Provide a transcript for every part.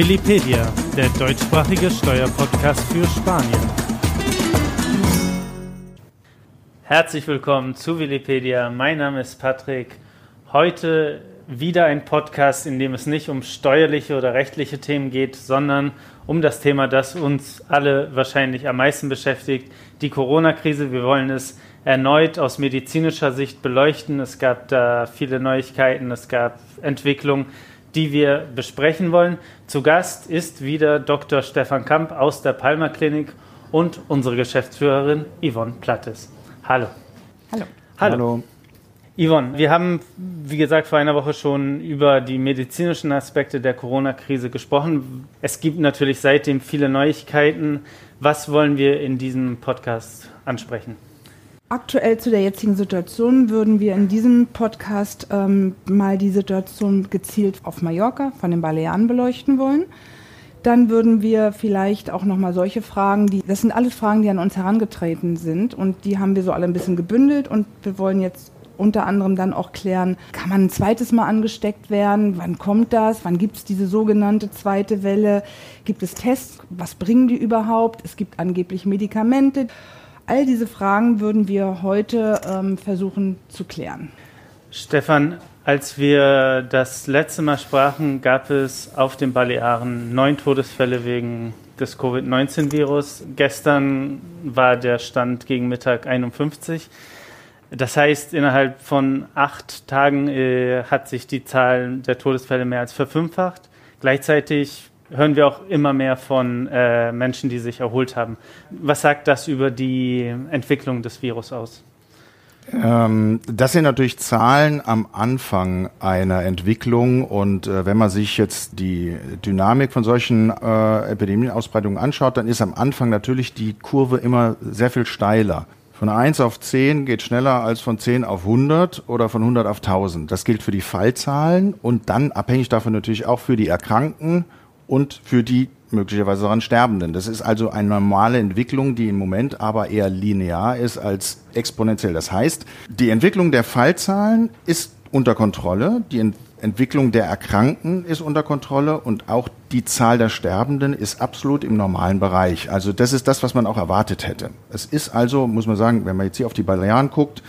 Willipedia, der deutschsprachige Steuerpodcast für Spanien. Herzlich willkommen zu Willipedia. Mein Name ist Patrick. Heute wieder ein Podcast, in dem es nicht um steuerliche oder rechtliche Themen geht, sondern um das Thema, das uns alle wahrscheinlich am meisten beschäftigt, die Corona-Krise. Wir wollen es erneut aus medizinischer Sicht beleuchten. Es gab da viele Neuigkeiten, es gab Entwicklungen, die wir besprechen wollen. Zu Gast ist wieder Dr. Stefan Kamp aus der Palmer Klinik und unsere Geschäftsführerin Yvonne Plattes. Hallo. Hallo. Hallo. Hallo. Yvonne, wir haben, wie gesagt, vor einer Woche schon über die medizinischen Aspekte der Corona-Krise gesprochen. Es gibt natürlich seitdem viele Neuigkeiten. Was wollen wir in diesem Podcast ansprechen? Aktuell zu der jetzigen Situation würden wir in diesem Podcast ähm, mal die Situation gezielt auf Mallorca von den Balearen beleuchten wollen. Dann würden wir vielleicht auch nochmal solche Fragen, die, das sind alles Fragen, die an uns herangetreten sind und die haben wir so alle ein bisschen gebündelt und wir wollen jetzt unter anderem dann auch klären, kann man ein zweites Mal angesteckt werden? Wann kommt das? Wann gibt es diese sogenannte zweite Welle? Gibt es Tests? Was bringen die überhaupt? Es gibt angeblich Medikamente. All diese Fragen würden wir heute ähm, versuchen zu klären. Stefan, als wir das letzte Mal sprachen, gab es auf den Balearen neun Todesfälle wegen des Covid-19-Virus. Gestern war der Stand gegen Mittag 51. Das heißt, innerhalb von acht Tagen äh, hat sich die Zahl der Todesfälle mehr als verfünffacht. Gleichzeitig hören wir auch immer mehr von äh, Menschen, die sich erholt haben. Was sagt das über die Entwicklung des Virus aus? Ähm, das sind natürlich Zahlen am Anfang einer Entwicklung und äh, wenn man sich jetzt die Dynamik von solchen äh, Epidemienausbreitungen anschaut, dann ist am Anfang natürlich die Kurve immer sehr viel steiler. Von 1 auf 10 geht schneller als von 10 auf 100 oder von 100 auf 1000. Das gilt für die Fallzahlen und dann abhängig davon natürlich auch für die Erkrankten und für die möglicherweise daran Sterbenden. Das ist also eine normale Entwicklung, die im Moment aber eher linear ist als exponentiell. Das heißt, die Entwicklung der Fallzahlen ist unter Kontrolle, die Ent Entwicklung der Erkrankten ist unter Kontrolle und auch die Zahl der Sterbenden ist absolut im normalen Bereich. Also das ist das, was man auch erwartet hätte. Es ist also, muss man sagen, wenn man jetzt hier auf die Balearen guckt,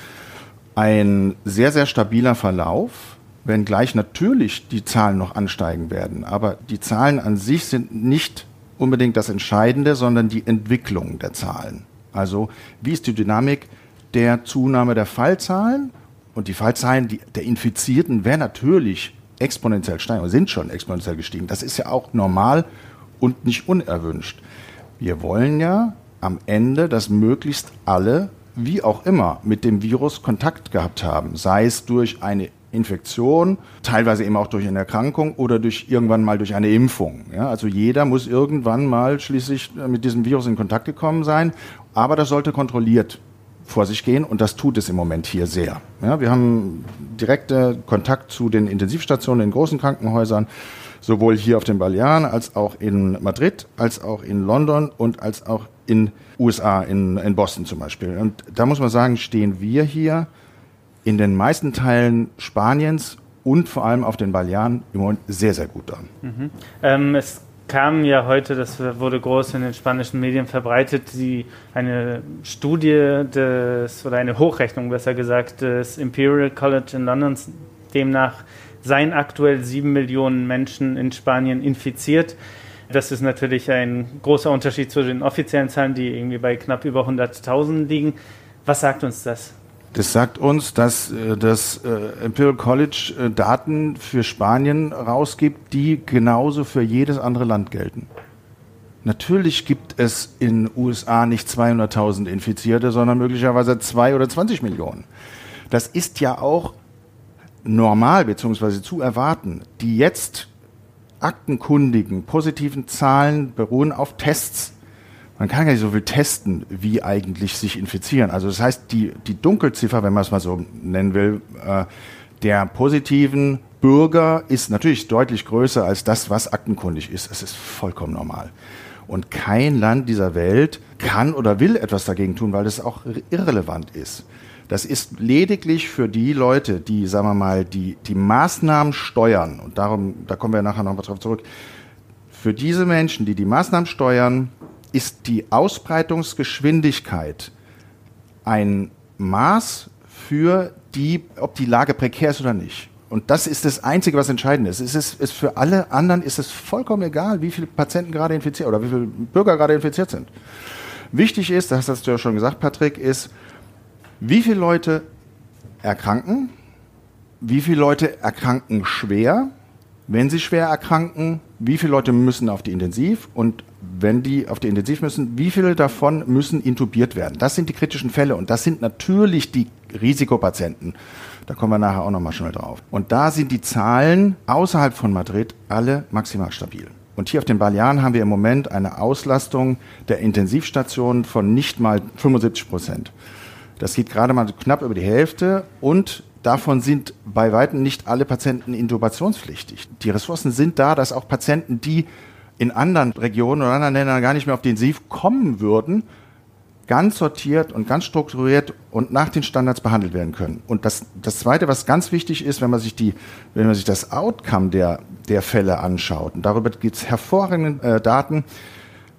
ein sehr, sehr stabiler Verlauf wenngleich natürlich die Zahlen noch ansteigen werden. Aber die Zahlen an sich sind nicht unbedingt das Entscheidende, sondern die Entwicklung der Zahlen. Also wie ist die Dynamik der Zunahme der Fallzahlen? Und die Fallzahlen die, der Infizierten werden natürlich exponentiell steigen, sind schon exponentiell gestiegen. Das ist ja auch normal und nicht unerwünscht. Wir wollen ja am Ende, dass möglichst alle, wie auch immer, mit dem Virus Kontakt gehabt haben, sei es durch eine Infektion, teilweise eben auch durch eine Erkrankung oder durch irgendwann mal durch eine Impfung. Ja, also jeder muss irgendwann mal schließlich mit diesem Virus in Kontakt gekommen sein, aber das sollte kontrolliert vor sich gehen und das tut es im Moment hier sehr. Ja, wir haben direkte Kontakt zu den Intensivstationen in großen Krankenhäusern, sowohl hier auf den Balearen als auch in Madrid, als auch in London und als auch in USA, in, in Boston zum Beispiel. Und da muss man sagen, stehen wir hier in den meisten Teilen Spaniens und vor allem auf den Balearen im Moment sehr, sehr gut an. Mhm. Ähm, es kam ja heute, das wurde groß in den spanischen Medien verbreitet, die, eine Studie des, oder eine Hochrechnung besser gesagt, des Imperial College in London, demnach seien aktuell sieben Millionen Menschen in Spanien infiziert. Das ist natürlich ein großer Unterschied zu den offiziellen Zahlen, die irgendwie bei knapp über 100.000 liegen. Was sagt uns das? Das sagt uns, dass äh, das äh, Imperial College äh, Daten für Spanien rausgibt, die genauso für jedes andere Land gelten. Natürlich gibt es in den USA nicht 200.000 Infizierte, sondern möglicherweise zwei oder 20 Millionen. Das ist ja auch normal bzw. zu erwarten. Die jetzt aktenkundigen positiven Zahlen beruhen auf Tests man kann gar nicht so viel testen, wie eigentlich sich infizieren. Also das heißt, die, die Dunkelziffer, wenn man es mal so nennen will, äh, der positiven Bürger ist natürlich deutlich größer als das, was aktenkundig ist. Es ist vollkommen normal. Und kein Land dieser Welt kann oder will etwas dagegen tun, weil das auch irrelevant ist. Das ist lediglich für die Leute, die, sagen wir mal, die, die Maßnahmen steuern, und darum, da kommen wir nachher noch mal drauf zurück, Für diese Menschen, die die Maßnahmen steuern, ist die Ausbreitungsgeschwindigkeit ein Maß für die, ob die Lage prekär ist oder nicht. Und das ist das Einzige, was entscheidend ist. Es ist, ist für alle anderen ist es vollkommen egal, wie viele Patienten gerade infiziert oder wie viele Bürger gerade infiziert sind. Wichtig ist, das hast du ja schon gesagt, Patrick, ist, wie viele Leute erkranken, wie viele Leute erkranken schwer, wenn sie schwer erkranken, wie viele Leute müssen auf die Intensiv und wenn die auf die Intensiv müssen, wie viele davon müssen intubiert werden? Das sind die kritischen Fälle und das sind natürlich die Risikopatienten. Da kommen wir nachher auch nochmal schnell drauf. Und da sind die Zahlen außerhalb von Madrid alle maximal stabil. Und hier auf den Balearen haben wir im Moment eine Auslastung der Intensivstationen von nicht mal 75 Prozent. Das geht gerade mal knapp über die Hälfte und davon sind bei weitem nicht alle Patienten intubationspflichtig. Die Ressourcen sind da, dass auch Patienten, die in anderen Regionen oder anderen Ländern gar nicht mehr auf den Intensiv kommen würden, ganz sortiert und ganz strukturiert und nach den Standards behandelt werden können. Und das, das Zweite, was ganz wichtig ist, wenn man sich, die, wenn man sich das Outcome der, der Fälle anschaut, und darüber gibt es hervorragende äh, Daten,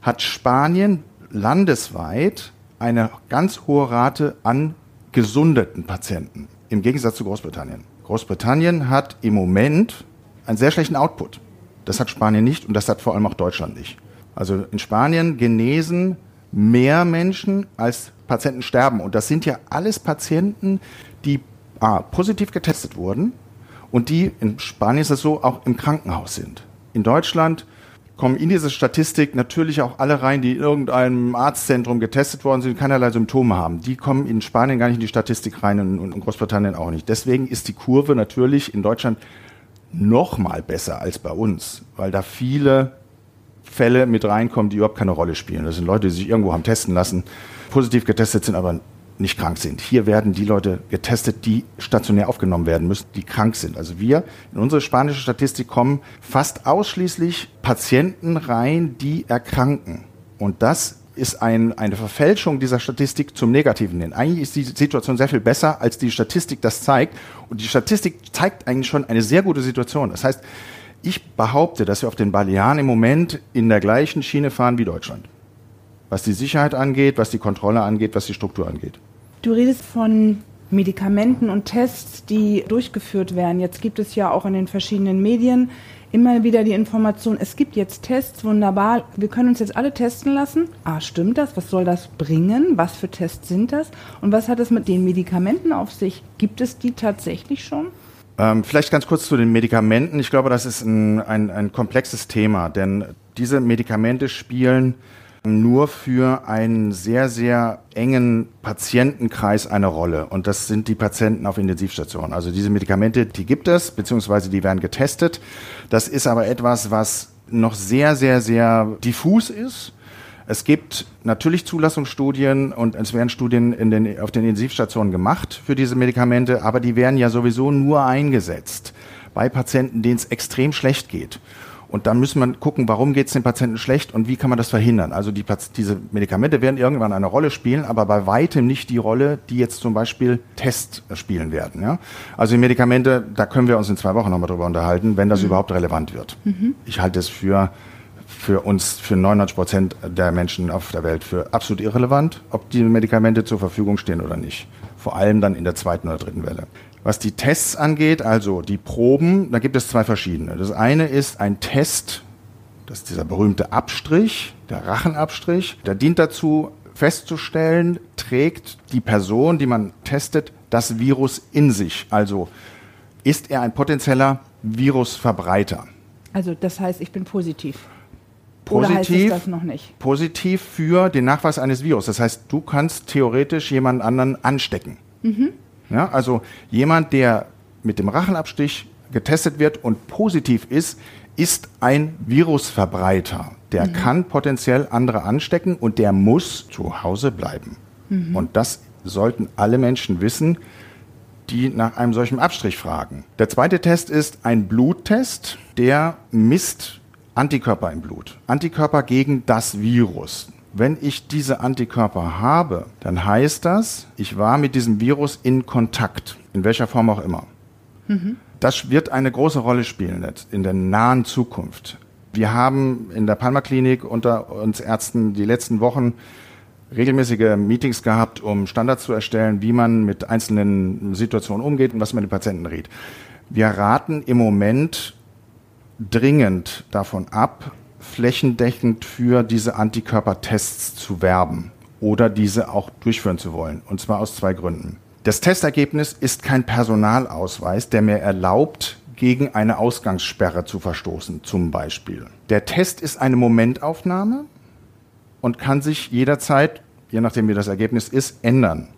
hat Spanien landesweit eine ganz hohe Rate an gesundeten Patienten, im Gegensatz zu Großbritannien. Großbritannien hat im Moment einen sehr schlechten Output. Das hat Spanien nicht und das hat vor allem auch Deutschland nicht. Also in Spanien genesen mehr Menschen als Patienten sterben. Und das sind ja alles Patienten, die A, positiv getestet wurden und die, in Spanien ist es so, auch im Krankenhaus sind. In Deutschland kommen in diese Statistik natürlich auch alle rein, die in irgendeinem Arztzentrum getestet worden sind, keinerlei Symptome haben. Die kommen in Spanien gar nicht in die Statistik rein und in Großbritannien auch nicht. Deswegen ist die Kurve natürlich in Deutschland noch mal besser als bei uns, weil da viele Fälle mit reinkommen, die überhaupt keine Rolle spielen. Das sind Leute, die sich irgendwo haben testen lassen, positiv getestet sind, aber nicht krank sind. Hier werden die Leute getestet, die stationär aufgenommen werden müssen, die krank sind. Also wir in unsere spanische Statistik kommen fast ausschließlich Patienten rein, die erkranken. Und das ist ein, eine Verfälschung dieser Statistik zum Negativen hin. Eigentlich ist die Situation sehr viel besser, als die Statistik das zeigt. Und die Statistik zeigt eigentlich schon eine sehr gute Situation. Das heißt, ich behaupte, dass wir auf den Balearen im Moment in der gleichen Schiene fahren wie Deutschland. Was die Sicherheit angeht, was die Kontrolle angeht, was die Struktur angeht. Du redest von Medikamenten und Tests, die durchgeführt werden. Jetzt gibt es ja auch in den verschiedenen Medien immer wieder die Information, es gibt jetzt Tests, wunderbar, wir können uns jetzt alle testen lassen. Ah, stimmt das? Was soll das bringen? Was für Tests sind das? Und was hat es mit den Medikamenten auf sich? Gibt es die tatsächlich schon? Ähm, vielleicht ganz kurz zu den Medikamenten. Ich glaube, das ist ein, ein, ein komplexes Thema, denn diese Medikamente spielen nur für einen sehr, sehr engen Patientenkreis eine Rolle. Und das sind die Patienten auf Intensivstationen. Also diese Medikamente, die gibt es, beziehungsweise die werden getestet. Das ist aber etwas, was noch sehr, sehr, sehr diffus ist. Es gibt natürlich Zulassungsstudien und es werden Studien in den, auf den Intensivstationen gemacht für diese Medikamente, aber die werden ja sowieso nur eingesetzt bei Patienten, denen es extrem schlecht geht. Und dann müssen wir gucken, warum geht es den Patienten schlecht und wie kann man das verhindern. Also die, diese Medikamente werden irgendwann eine Rolle spielen, aber bei weitem nicht die Rolle, die jetzt zum Beispiel Tests spielen werden. Ja? Also die Medikamente, da können wir uns in zwei Wochen nochmal drüber unterhalten, wenn das mhm. überhaupt relevant wird. Mhm. Ich halte es für für uns, für 99 Prozent der Menschen auf der Welt für absolut irrelevant, ob die Medikamente zur Verfügung stehen oder nicht. Vor allem dann in der zweiten oder dritten Welle. Was die Tests angeht, also die Proben, da gibt es zwei verschiedene. Das eine ist ein Test, das ist dieser berühmte Abstrich, der Rachenabstrich. Der dient dazu, festzustellen, trägt die Person, die man testet, das Virus in sich. Also ist er ein potenzieller Virusverbreiter. Also das heißt, ich bin positiv. Positiv, das noch nicht? Positiv für den Nachweis eines Virus. Das heißt, du kannst theoretisch jemand anderen anstecken. Mhm. Ja, also jemand, der mit dem Rachenabstich getestet wird und positiv ist, ist ein Virusverbreiter. Der mhm. kann potenziell andere anstecken und der muss zu Hause bleiben. Mhm. Und das sollten alle Menschen wissen, die nach einem solchen Abstrich fragen. Der zweite Test ist ein Bluttest, der misst Antikörper im Blut. Antikörper gegen das Virus. Wenn ich diese Antikörper habe, dann heißt das, ich war mit diesem Virus in Kontakt, in welcher Form auch immer. Mhm. Das wird eine große Rolle spielen in der nahen Zukunft. Wir haben in der Palmer Klinik unter uns Ärzten die letzten Wochen regelmäßige Meetings gehabt, um Standards zu erstellen, wie man mit einzelnen Situationen umgeht und was man den Patienten rät. Wir raten im Moment dringend davon ab, flächendeckend für diese Antikörpertests zu werben oder diese auch durchführen zu wollen. Und zwar aus zwei Gründen. Das Testergebnis ist kein Personalausweis, der mir erlaubt, gegen eine Ausgangssperre zu verstoßen, zum Beispiel. Der Test ist eine Momentaufnahme und kann sich jederzeit, je nachdem wie das Ergebnis ist, ändern.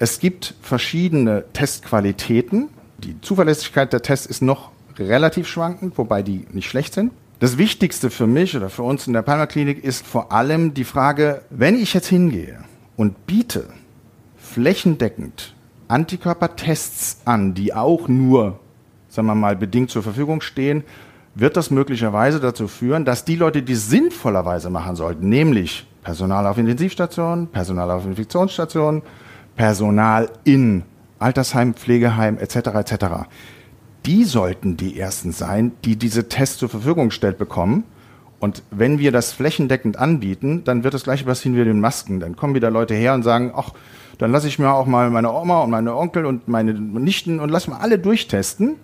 Es gibt verschiedene Testqualitäten. Die Zuverlässigkeit der Tests ist noch relativ schwankend, wobei die nicht schlecht sind. Das Wichtigste für mich oder für uns in der Palmer Klinik ist vor allem die Frage, wenn ich jetzt hingehe und biete flächendeckend Antikörpertests an, die auch nur, sagen wir mal, bedingt zur Verfügung stehen, wird das möglicherweise dazu führen, dass die Leute, die sinnvollerweise machen sollten, nämlich Personal auf Intensivstationen, Personal auf Infektionsstationen, Personal in Altersheim, Pflegeheim etc. etc die sollten die ersten sein, die diese Tests zur Verfügung gestellt bekommen. Und wenn wir das flächendeckend anbieten, dann wird das gleiche passieren wie den Masken. Dann kommen wieder Leute her und sagen, ach, dann lasse ich mir auch mal meine Oma und meine Onkel und meine Nichten und lass mal alle durchtesten.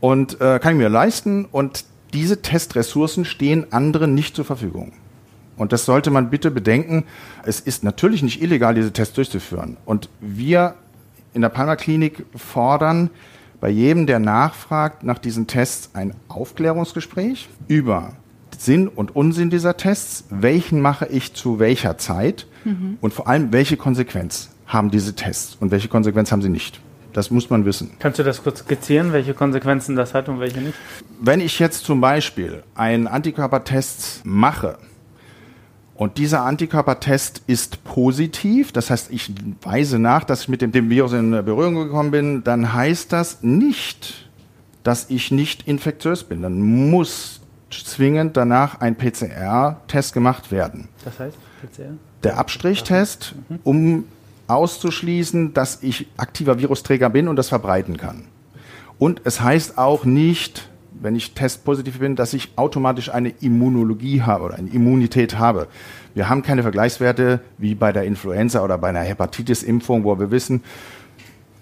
Und äh, kann ich mir leisten. Und diese Testressourcen stehen anderen nicht zur Verfügung. Und das sollte man bitte bedenken. Es ist natürlich nicht illegal, diese Tests durchzuführen. Und wir in der Palmer Klinik fordern, bei jedem, der nachfragt nach diesen Tests, ein Aufklärungsgespräch über Sinn und Unsinn dieser Tests, welchen mache ich zu welcher Zeit mhm. und vor allem, welche Konsequenz haben diese Tests und welche Konsequenz haben sie nicht. Das muss man wissen. Kannst du das kurz skizzieren, welche Konsequenzen das hat und welche nicht? Wenn ich jetzt zum Beispiel einen Antikörpertest mache, und dieser Antikörpertest ist positiv, das heißt, ich weise nach, dass ich mit dem, dem Virus in Berührung gekommen bin, dann heißt das nicht, dass ich nicht infektiös bin. Dann muss zwingend danach ein PCR-Test gemacht werden. Das heißt PCR? Der Abstrichtest, mhm. um auszuschließen, dass ich aktiver Virusträger bin und das verbreiten kann. Und es heißt auch nicht, wenn ich testpositiv bin, dass ich automatisch eine Immunologie habe oder eine Immunität habe. Wir haben keine Vergleichswerte wie bei der Influenza oder bei einer Hepatitis-Impfung, wo wir wissen,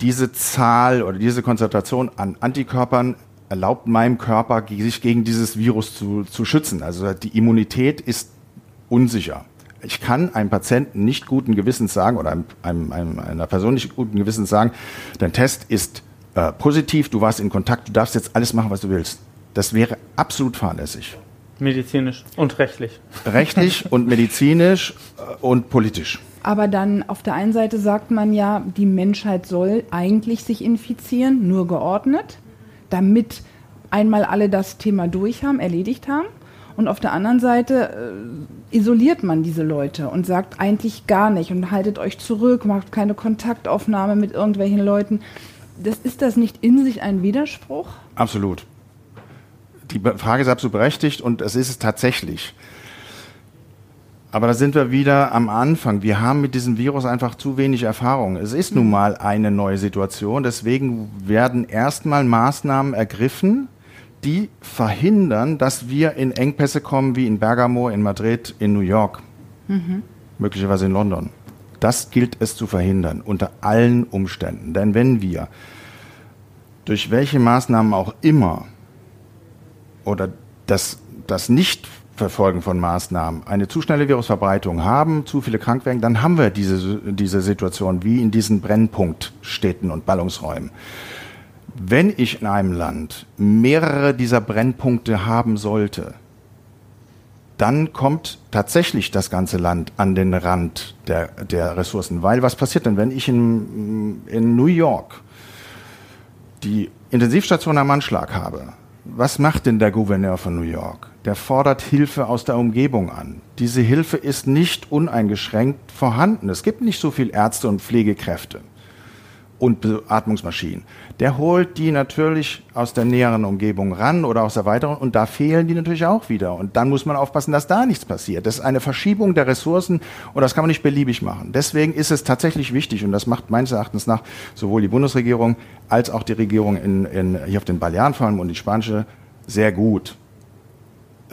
diese Zahl oder diese Konzentration an Antikörpern erlaubt meinem Körper, sich gegen dieses Virus zu, zu schützen. Also die Immunität ist unsicher. Ich kann einem Patienten nicht guten Gewissens sagen oder einem, einem, einer Person nicht guten Gewissens sagen, dein Test ist äh, positiv, du warst in Kontakt, du darfst jetzt alles machen, was du willst. Das wäre absolut fahrlässig. Medizinisch und rechtlich. Rechtlich und medizinisch äh, und politisch. Aber dann auf der einen Seite sagt man ja, die Menschheit soll eigentlich sich infizieren, nur geordnet, damit einmal alle das Thema durch haben, erledigt haben. Und auf der anderen Seite äh, isoliert man diese Leute und sagt eigentlich gar nicht und haltet euch zurück, macht keine Kontaktaufnahme mit irgendwelchen Leuten. Das, ist das nicht in sich ein Widerspruch? Absolut. Die Frage ist absolut berechtigt und es ist es tatsächlich. Aber da sind wir wieder am Anfang. Wir haben mit diesem Virus einfach zu wenig Erfahrung. Es ist nun mhm. mal eine neue Situation. Deswegen werden erstmal Maßnahmen ergriffen, die verhindern, dass wir in Engpässe kommen wie in Bergamo, in Madrid, in New York, mhm. möglicherweise in London. Das gilt es zu verhindern, unter allen Umständen. Denn wenn wir durch welche Maßnahmen auch immer oder das, das Nichtverfolgen von Maßnahmen eine zu schnelle Virusverbreitung haben, zu viele krank werden, dann haben wir diese, diese Situation wie in diesen Brennpunktstädten und Ballungsräumen. Wenn ich in einem Land mehrere dieser Brennpunkte haben sollte, dann kommt tatsächlich das ganze Land an den Rand der, der Ressourcen. Weil was passiert denn, wenn ich in, in New York die Intensivstation am Anschlag habe? Was macht denn der Gouverneur von New York? Der fordert Hilfe aus der Umgebung an. Diese Hilfe ist nicht uneingeschränkt vorhanden. Es gibt nicht so viel Ärzte und Pflegekräfte und Beatmungsmaschinen. Der holt die natürlich aus der näheren Umgebung ran oder aus der weiteren und da fehlen die natürlich auch wieder. Und dann muss man aufpassen, dass da nichts passiert. Das ist eine Verschiebung der Ressourcen und das kann man nicht beliebig machen. Deswegen ist es tatsächlich wichtig und das macht meines Erachtens nach sowohl die Bundesregierung als auch die Regierung in, in, hier auf den Balearen vor allem und die spanische sehr gut.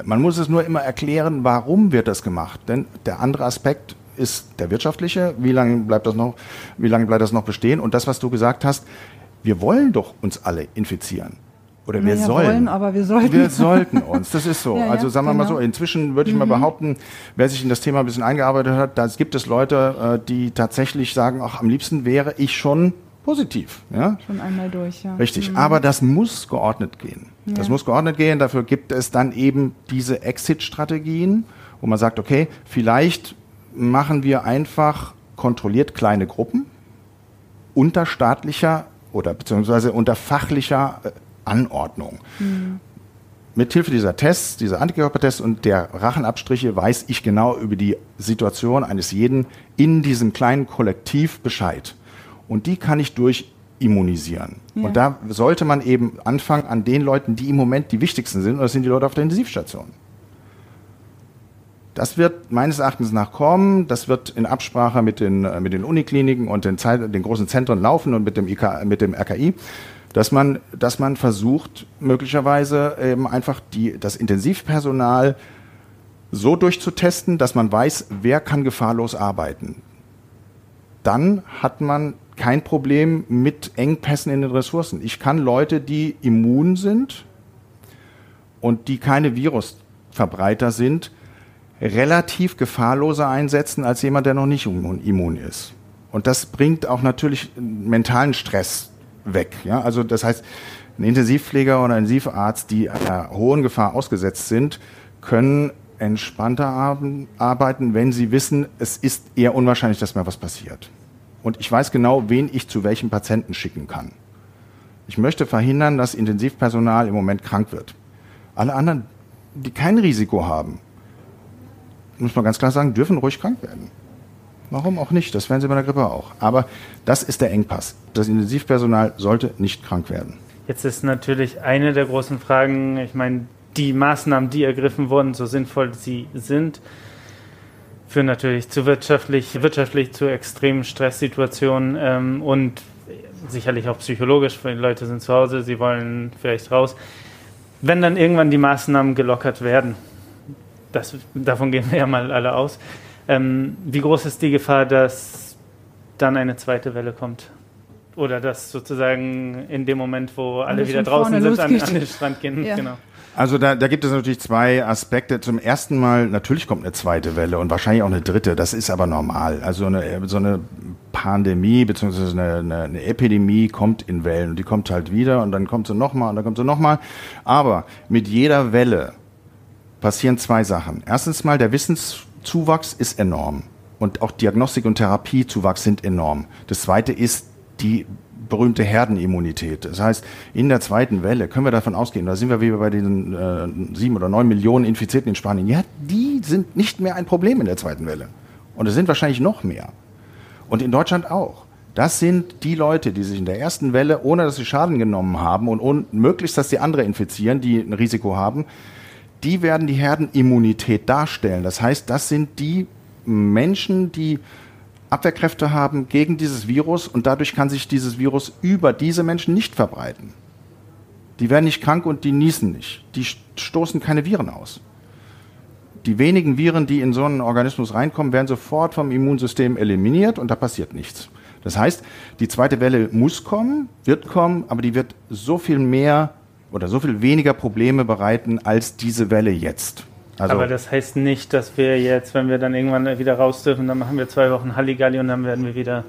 Man muss es nur immer erklären, warum wird das gemacht. Denn der andere Aspekt ist der wirtschaftliche. Wie lange bleibt das noch, wie lange bleibt das noch bestehen? Und das, was du gesagt hast, wir wollen doch uns alle infizieren. Oder wir Naja, sollen. wollen, aber wir sollten. Wir sollten uns, das ist so. Ja, ja, also sagen wir mal genau. so, inzwischen würde ich mal behaupten, wer sich in das Thema ein bisschen eingearbeitet hat, da gibt es Leute, äh, die tatsächlich sagen, ach, am liebsten wäre ich schon positiv. Ja? Schon einmal durch, ja. Richtig, aber das muss geordnet gehen. Das Ja. muss geordnet gehen, dafür gibt es dann eben diese Exit-Strategien, wo man sagt, okay, vielleicht machen wir einfach kontrolliert kleine Gruppen unter staatlicher oder beziehungsweise unter fachlicher äh, Anordnung. Mithilfe dieser Tests, dieser Antikörpertests und der Rachenabstriche weiß ich genau über die Situation eines jeden in diesem kleinen Kollektiv Bescheid. Und die kann ich durchimmunisieren. Ja. Und da sollte man eben anfangen an den Leuten, die im Moment die wichtigsten sind, und das sind die Leute auf der Intensivstation. Das wird meines Erachtens nach kommen. Das wird in Absprache mit den, äh, mit den Unikliniken und den, den großen Zentren laufen und mit dem, IK, mit dem RKI, dass man, dass man versucht, möglicherweise eben einfach die, das Intensivpersonal so durchzutesten, dass man weiß, wer kann gefahrlos arbeiten. Dann hat man kein Problem mit Engpässen in den Ressourcen. Ich kann Leute, die immun sind und die keine Virusverbreiter sind, relativ gefahrloser einsetzen als jemand, der noch nicht immun, ist. Und das bringt auch natürlich mentalen Stress weg. Ja? Also das heißt, ein Intensivpfleger oder ein Intensivarzt, die einer hohen Gefahr ausgesetzt sind, können entspannter arbeiten, wenn sie wissen, es ist eher unwahrscheinlich, dass mir was passiert. Und ich weiß genau, wen ich zu welchem Patienten schicken kann. Ich möchte verhindern, dass Intensivpersonal im Moment krank wird. Alle anderen, die kein Risiko haben, muss man ganz klar sagen, dürfen ruhig krank werden. Warum auch nicht? Das werden sie bei der Grippe auch. Aber das ist der Engpass. Das Intensivpersonal sollte nicht krank werden. Jetzt ist natürlich eine der großen Fragen, ich meine, die Maßnahmen, die ergriffen wurden, so sinnvoll sie sind, führen natürlich zu wirtschaftlich, wirtschaftlich zu extremen Stresssituationen ähm, und sicherlich auch psychologisch, weil die Leute sind zu Hause, sie wollen vielleicht raus. Wenn dann irgendwann die Maßnahmen gelockert werden, das, davon gehen wir ja mal alle aus, ähm, wie groß ist die Gefahr, dass dann eine zweite Welle kommt? Oder dass sozusagen in dem Moment, wo alle wieder draußen sind, an, an den Strand gehen. Ja. Genau. Also da, da gibt es natürlich zwei Aspekte. Zum ersten Mal, natürlich kommt eine zweite Welle und wahrscheinlich auch eine dritte. Das ist aber normal. Also eine, so eine Pandemie beziehungsweise eine, eine, eine Epidemie kommt in Wellen und die kommt halt wieder und dann kommt sie nochmal und dann kommt sie nochmal. Aber mit jeder Welle passieren zwei Sachen. Erstens mal, der Wissenszuwachs ist enorm. Und auch Diagnostik und Therapiezuwachs sind enorm. Das zweite ist die berühmte Herdenimmunität. Das heißt, in der zweiten Welle können wir davon ausgehen, da sind wir wie bei den äh, sieben oder neun Millionen Infizierten in Spanien. Ja, die sind nicht mehr ein Problem in der zweiten Welle. Und es sind wahrscheinlich noch mehr. Und in Deutschland auch. Das sind die Leute, die sich in der ersten Welle, ohne dass sie Schaden genommen haben und, möglichst, dass die andere infizieren, die ein Risiko haben, die werden die Herdenimmunität darstellen. Das heißt, das sind die Menschen, die Abwehrkräfte haben gegen dieses Virus und dadurch kann sich dieses Virus über diese Menschen nicht verbreiten. Die werden nicht krank und die niesen nicht. Die stoßen keine Viren aus. Die wenigen Viren, die in so einen Organismus reinkommen, werden sofort vom Immunsystem eliminiert und da passiert nichts. Das heißt, die zweite Welle muss kommen, wird kommen, aber die wird so viel mehr oder so viel weniger Probleme bereiten als diese Welle jetzt. Also, Aber das heißt nicht, dass wir jetzt, wenn wir dann irgendwann wieder raus dürfen, dann machen wir zwei Wochen Halligalli und dann werden wir wieder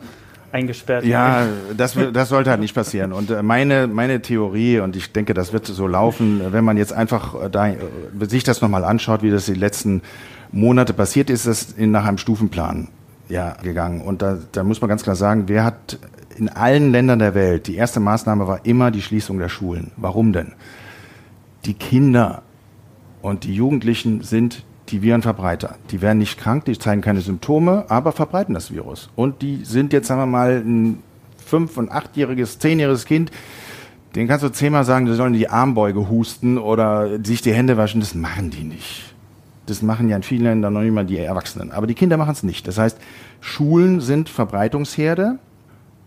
eingesperrt. Ja, das, das sollte halt nicht passieren. Und äh, meine, meine Theorie, und ich denke, das wird so laufen, wenn man jetzt einfach äh, da, äh, sich das nochmal anschaut, wie das die letzten Monate passiert ist, ist das nach einem Stufenplan ja, gegangen. Und da, da muss man ganz klar sagen, wer hat in allen Ländern der Welt, die erste Maßnahme war immer die Schließung der Schulen. Warum denn? Die Kinder und die Jugendlichen sind die Virenverbreiter. Die werden nicht krank, die zeigen keine Symptome, aber verbreiten das Virus. Und die sind jetzt, sagen wir mal, ein fünf- und achtjähriges, zehnjähriges Kind, den kannst du zehnmal sagen, die sollen die Armbeuge husten oder sich die Hände waschen. Das machen die nicht. Das machen ja in vielen Ländern noch nicht mal die Erwachsenen. Aber die Kinder machen es nicht. Das heißt, Schulen sind Verbreitungsherde.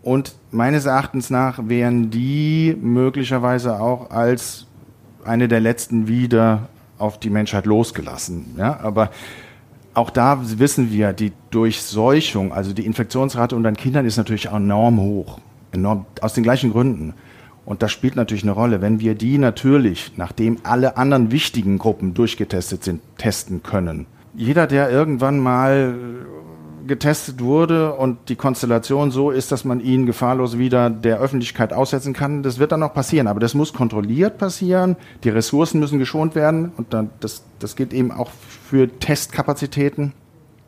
Und meines Erachtens nach wären die möglicherweise auch als eine der letzten wieder auf die Menschheit losgelassen. Ja? Aber auch da wissen wir, die Durchseuchung, also die Infektionsrate unter den Kindern ist natürlich enorm hoch. Enorm, aus den gleichen Gründen. Und das spielt natürlich eine Rolle. Wenn wir die natürlich, nachdem alle anderen wichtigen Gruppen durchgetestet sind, testen können. Jeder, der irgendwann mal getestet wurde und die Konstellation so ist, dass man ihn gefahrlos wieder der Öffentlichkeit aussetzen kann, das wird dann noch passieren. Aber das muss kontrolliert passieren. Die Ressourcen müssen geschont werden und dann, das, das gilt eben auch für Testkapazitäten.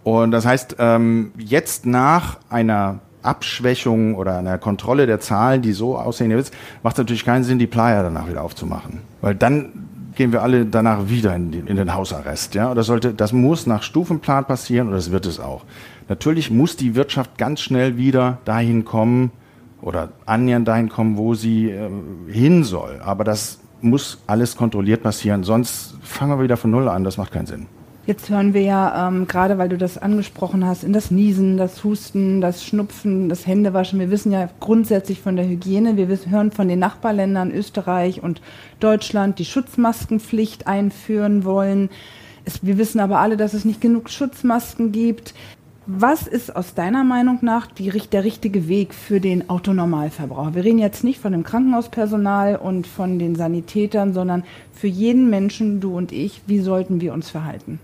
Und das heißt, ähm, jetzt nach einer Abschwächung oder einer Kontrolle der Zahlen, die so aussehen jetzt, macht es natürlich keinen Sinn, die Playa danach wieder aufzumachen. Weil dann gehen wir alle danach wieder in, die, in den Hausarrest. Ja? Das, sollte, das muss nach Stufenplan passieren und das wird es auch. Natürlich muss die Wirtschaft ganz schnell wieder dahin kommen oder annähernd dahin kommen, wo sie äh, hin soll. Aber das muss alles kontrolliert passieren, sonst fangen wir wieder von Null an. Das macht keinen Sinn. Jetzt hören wir ja, ähm, gerade weil du das angesprochen hast, in das Niesen, das Husten, das Schnupfen, das Händewaschen. Wir wissen ja grundsätzlich von der Hygiene. Wir wissen, hören von den Nachbarländern Österreich und Deutschland, die Schutzmaskenpflicht einführen wollen. Es, wir wissen aber alle, dass es nicht genug Schutzmasken gibt. Was ist aus deiner Meinung nach die, der richtige Weg für den Autonormalverbraucher? Wir reden jetzt nicht von dem Krankenhauspersonal und von den Sanitätern, sondern für jeden Menschen, du und ich, wie sollten wir uns verhalten?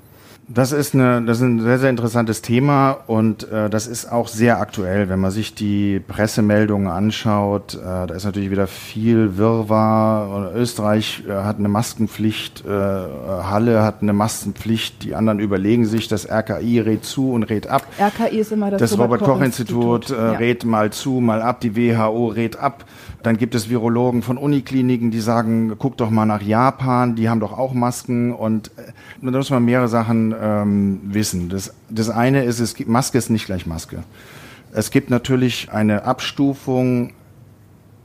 Das ist, eine, das ist ein sehr, sehr interessantes Thema und äh, das ist auch sehr aktuell, wenn man sich die Pressemeldungen anschaut. Äh, da ist natürlich wieder viel Wirrwarr. Österreich äh, hat eine Maskenpflicht, äh, Halle hat eine Maskenpflicht, die anderen überlegen sich, das RKI rät zu und rät ab. RKI ist immer das, das Robert-Koch-Institut Robert äh, ja. rät mal zu, mal ab, die WHO rät ab. Dann gibt es Virologen von Unikliniken, die sagen, guck doch mal nach Japan, die haben doch auch Masken und äh, da muss man mehrere Sachen ähm, wissen. Das, das eine ist, es gibt, Maske ist nicht gleich Maske. Es gibt natürlich eine Abstufung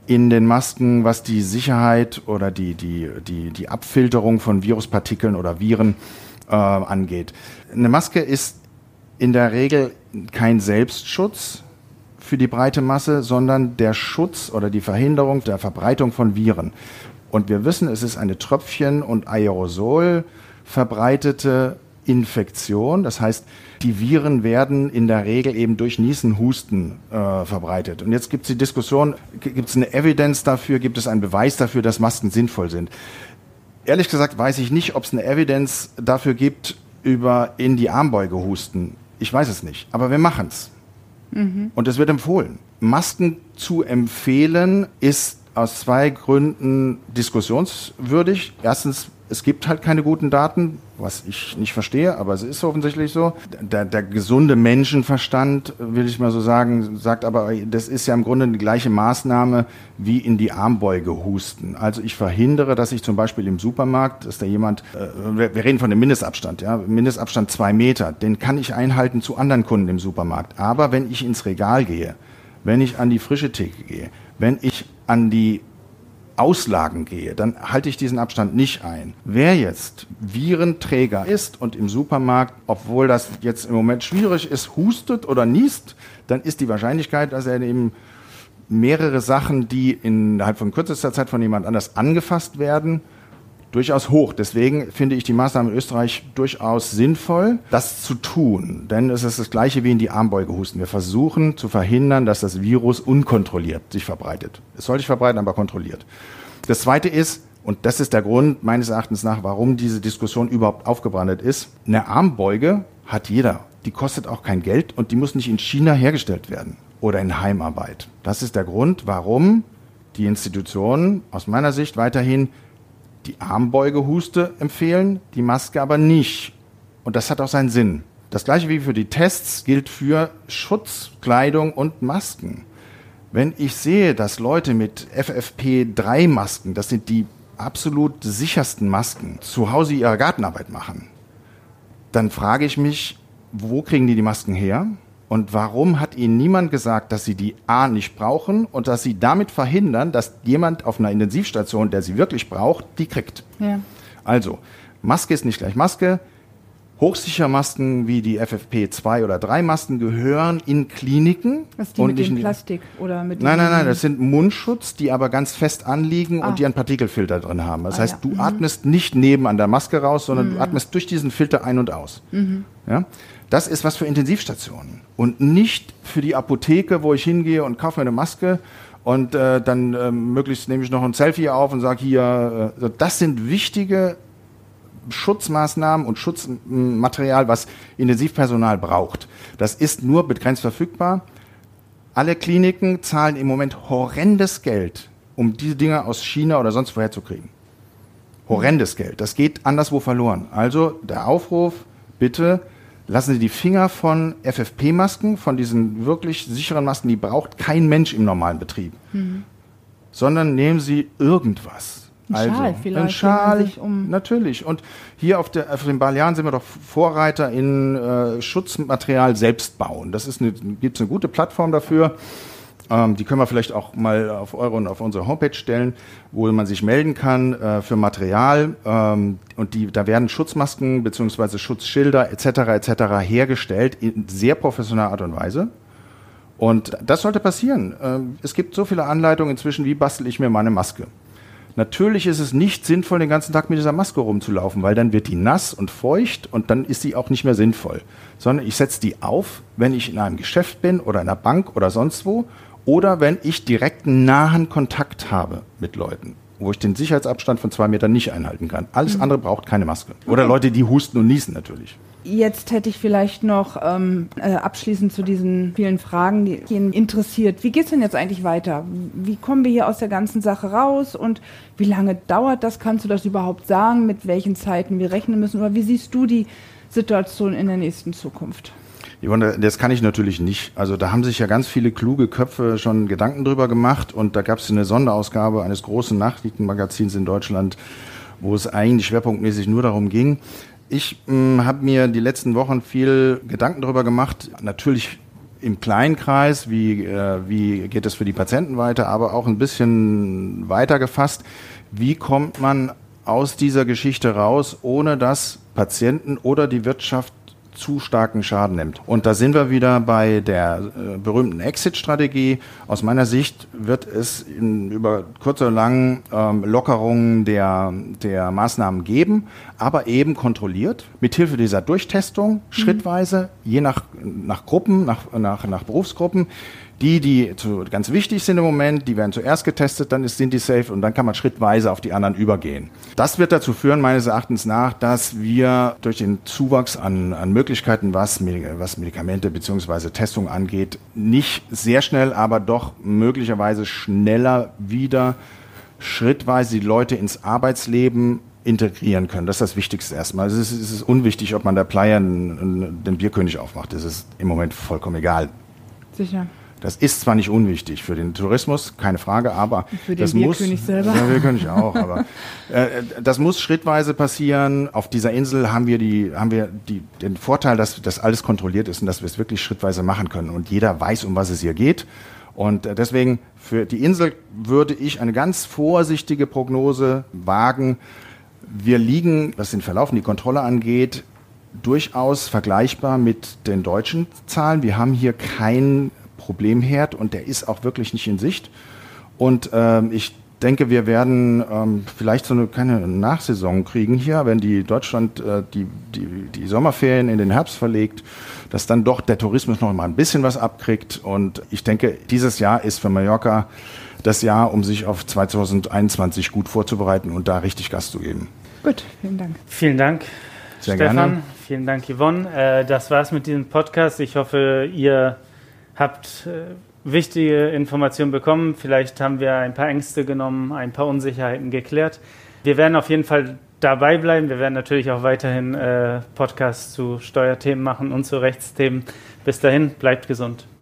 in den Masken, was die Sicherheit oder die, die, die, die Abfilterung von Viruspartikeln oder Viren äh, angeht. Eine Maske ist in der Regel kein Selbstschutz, für die breite Masse, sondern der Schutz oder die Verhinderung der Verbreitung von Viren. Und wir wissen, es ist eine Tröpfchen- und Aerosol verbreitete Infektion. Das heißt, die Viren werden in der Regel eben durch Niesen, Husten äh, verbreitet. Und jetzt gibt es die Diskussion, gibt es eine Evidenz dafür, gibt es einen Beweis dafür, dass Masken sinnvoll sind? Ehrlich gesagt weiß ich nicht, ob es eine Evidenz dafür gibt, über in die Armbeuge husten. Ich weiß es nicht, aber wir machen es. Und es wird empfohlen. Masken zu empfehlen ist aus zwei Gründen diskussionswürdig. Erstens, es gibt halt keine guten Daten, was ich nicht verstehe, aber es ist offensichtlich so. Der, der, gesunde Menschenverstand, will ich mal so sagen, sagt aber, das ist ja im Grunde die gleiche Maßnahme wie in die Armbeuge husten. Also ich verhindere, dass ich zum Beispiel im Supermarkt, dass da jemand, äh, wir, reden von dem Mindestabstand, ja, Mindestabstand zwei Meter, den kann ich einhalten zu anderen Kunden im Supermarkt. Aber wenn ich ins Regal gehe, wenn ich an die frische Theke gehe, wenn ich an die Auslagen gehe, dann halte ich diesen Abstand nicht ein. Wer jetzt Virenträger ist und im Supermarkt, obwohl das jetzt im Moment schwierig ist, hustet oder niest, dann ist die Wahrscheinlichkeit, dass er eben mehrere Sachen, die innerhalb von kürzester Zeit von jemand anders angefasst werden, durchaus hoch. Deswegen finde ich die Maßnahme in Österreich durchaus sinnvoll, das zu tun. Denn es ist das gleiche wie in die Armbeugehusten. Wir versuchen zu verhindern, dass das Virus unkontrolliert sich verbreitet. Es soll sich verbreiten, aber kontrolliert. Das zweite ist, und das ist der Grund meines Erachtens nach, warum diese Diskussion überhaupt aufgebrannt ist, eine Armbeuge hat jeder. Die kostet auch kein Geld und die muss nicht in China hergestellt werden oder in Heimarbeit. Das ist der Grund, warum die Institutionen aus meiner Sicht weiterhin die Armbeugehuste empfehlen, die Maske aber nicht. Und das hat auch seinen Sinn. Das gleiche wie für die Tests gilt für Schutzkleidung und Masken. Wenn ich sehe, dass Leute mit FFP3-Masken, das sind die absolut sichersten Masken, zu Hause ihre Gartenarbeit machen, dann frage ich mich, wo kriegen die die Masken her? Und warum hat ihnen niemand gesagt, dass sie die A nicht brauchen und dass sie damit verhindern, dass jemand auf einer Intensivstation, der sie wirklich braucht, die kriegt? Ja. Also, Maske ist nicht gleich Maske. Hochsichermasken wie die FFP2 oder 3 Masken gehören in Kliniken. Ist die und mit nicht dem Plastik oder mit Nein, nein, nein, das sind Mundschutz, die aber ganz fest anliegen Ah. und die einen Partikelfilter drin haben. Das Ah, heißt, ja. du atmest nicht neben an der Maske raus, sondern du atmest durch diesen Filter ein und aus. Ja? Das ist was für Intensivstationen und nicht für die Apotheke, wo ich hingehe und kaufe mir eine Maske und äh, dann ähm, möglichst nehme ich noch ein Selfie auf und sage hier, äh, das sind wichtige Schutzmaßnahmen und Schutzmaterial, was Intensivpersonal braucht. Das ist nur begrenzt verfügbar. Alle Kliniken zahlen im Moment horrendes Geld, um diese Dinge aus China oder sonst woher zu kriegen. Horrendes Geld. Das geht anderswo verloren. Also der Aufruf, bitte lassen Sie die Finger von FFP-Masken, von diesen wirklich sicheren Masken, die braucht kein Mensch im normalen Betrieb. Sondern nehmen Sie irgendwas. Ein Schal vielleicht, Ein Schal, um- natürlich. Und hier auf, der, auf den Balearen sind wir doch Vorreiter in äh, Schutzmaterial selbst bauen. Das ist eine, gibt's eine gute Plattform dafür. Ähm, die können wir vielleicht auch mal auf eure und auf unsere Homepage stellen, wo man sich melden kann äh, für Material. Ähm, und die, da werden Schutzmasken beziehungsweise Schutzschilder etc. etc. hergestellt in sehr professioneller Art und Weise. Und das sollte passieren. Ähm, Es gibt so viele Anleitungen inzwischen, wie bastel ich mir meine Maske. Natürlich ist es nicht sinnvoll, den ganzen Tag mit dieser Maske rumzulaufen, weil dann wird die nass und feucht und dann ist sie auch nicht mehr sinnvoll. Sondern ich setze die auf, wenn ich in einem Geschäft bin oder in einer Bank oder sonst wo oder wenn ich direkten nahen Kontakt habe mit Leuten, wo ich den Sicherheitsabstand von zwei Metern nicht einhalten kann. Alles andere braucht keine Maske. Oder Leute, die husten und niesen natürlich. Jetzt hätte ich vielleicht noch ähm, äh, abschließend zu diesen vielen Fragen, die ihn interessiert. Wie geht's denn jetzt eigentlich weiter? Wie kommen wir hier aus der ganzen Sache raus und wie lange dauert das? Kannst du das überhaupt sagen, mit welchen Zeiten wir rechnen müssen? Oder wie siehst du die Situation in der nächsten Zukunft? Yvonne, das kann ich natürlich nicht. Also da haben sich ja ganz viele kluge Köpfe schon Gedanken drüber gemacht und da gab es eine Sonderausgabe eines großen Nachrichtenmagazins in Deutschland, wo es eigentlich schwerpunktmäßig nur darum ging. Ich habe mir die letzten Wochen viel Gedanken darüber gemacht, natürlich im kleinen Kreis, wie, äh, wie geht es für die Patienten weiter, aber auch ein bisschen weiter gefasst, wie kommt man aus dieser Geschichte raus, ohne dass Patienten oder die Wirtschaft zu starken Schaden nimmt. Und da sind wir wieder bei der äh, berühmten Exit-Strategie. Aus meiner Sicht wird es in, über kurz oder lang ähm, Lockerungen der, der Maßnahmen geben, aber eben kontrolliert, mithilfe dieser Durchtestung, schrittweise, je nach, nach Gruppen, nach, nach, nach Berufsgruppen. Die, die zu, ganz wichtig sind im Moment, die werden zuerst getestet, dann sind die safe und dann kann man schrittweise auf die anderen übergehen. Das wird dazu führen, meines Erachtens nach, dass wir durch den Zuwachs an, an Möglichkeiten, was, Medi- was Medikamente bzw. Testung angeht, nicht sehr schnell, aber doch möglicherweise schneller wieder schrittweise die Leute ins Arbeitsleben integrieren können. Das ist das Wichtigste erstmal. Es ist, es ist unwichtig, ob man der einen- den Bierkönig aufmacht. Das ist im Moment vollkommen egal. Sicher. Das ist zwar nicht unwichtig für den Tourismus, keine Frage, aber Für den das muss, selber. Ja, Bierkönig auch, aber äh, das muss schrittweise passieren. Auf dieser Insel haben wir die, haben wir die, den Vorteil, dass das alles kontrolliert ist und dass wir es wirklich schrittweise machen können und jeder weiß, um was es hier geht. Und äh, deswegen für die Insel würde ich eine ganz vorsichtige Prognose wagen. Wir liegen, was den Verlauf und die Kontrolle angeht, durchaus vergleichbar mit den deutschen Zahlen. Wir haben hier keinen Problemherd und der ist auch wirklich nicht in Sicht. Und ähm, ich denke, wir werden ähm, vielleicht so eine kleine Nachsaison kriegen hier, wenn die Deutschland äh, die, die, die Sommerferien in den Herbst verlegt, dass dann doch der Tourismus noch mal ein bisschen was abkriegt. Und ich denke, dieses Jahr ist für Mallorca das Jahr, um sich auf 2021 gut vorzubereiten und da richtig Gas zu geben. Gut, vielen Dank. Vielen Dank, Sehr Stefan. gerne. Vielen Dank, Yvonne. Äh, das war's mit diesem Podcast. Ich hoffe, ihr habt äh, wichtige Informationen bekommen. Vielleicht haben wir ein paar Ängste genommen, ein paar Unsicherheiten geklärt. Wir werden auf jeden Fall dabei bleiben. Wir werden natürlich auch weiterhin äh, Podcasts zu Steuerthemen machen und zu Rechtsthemen. Bis dahin, bleibt gesund.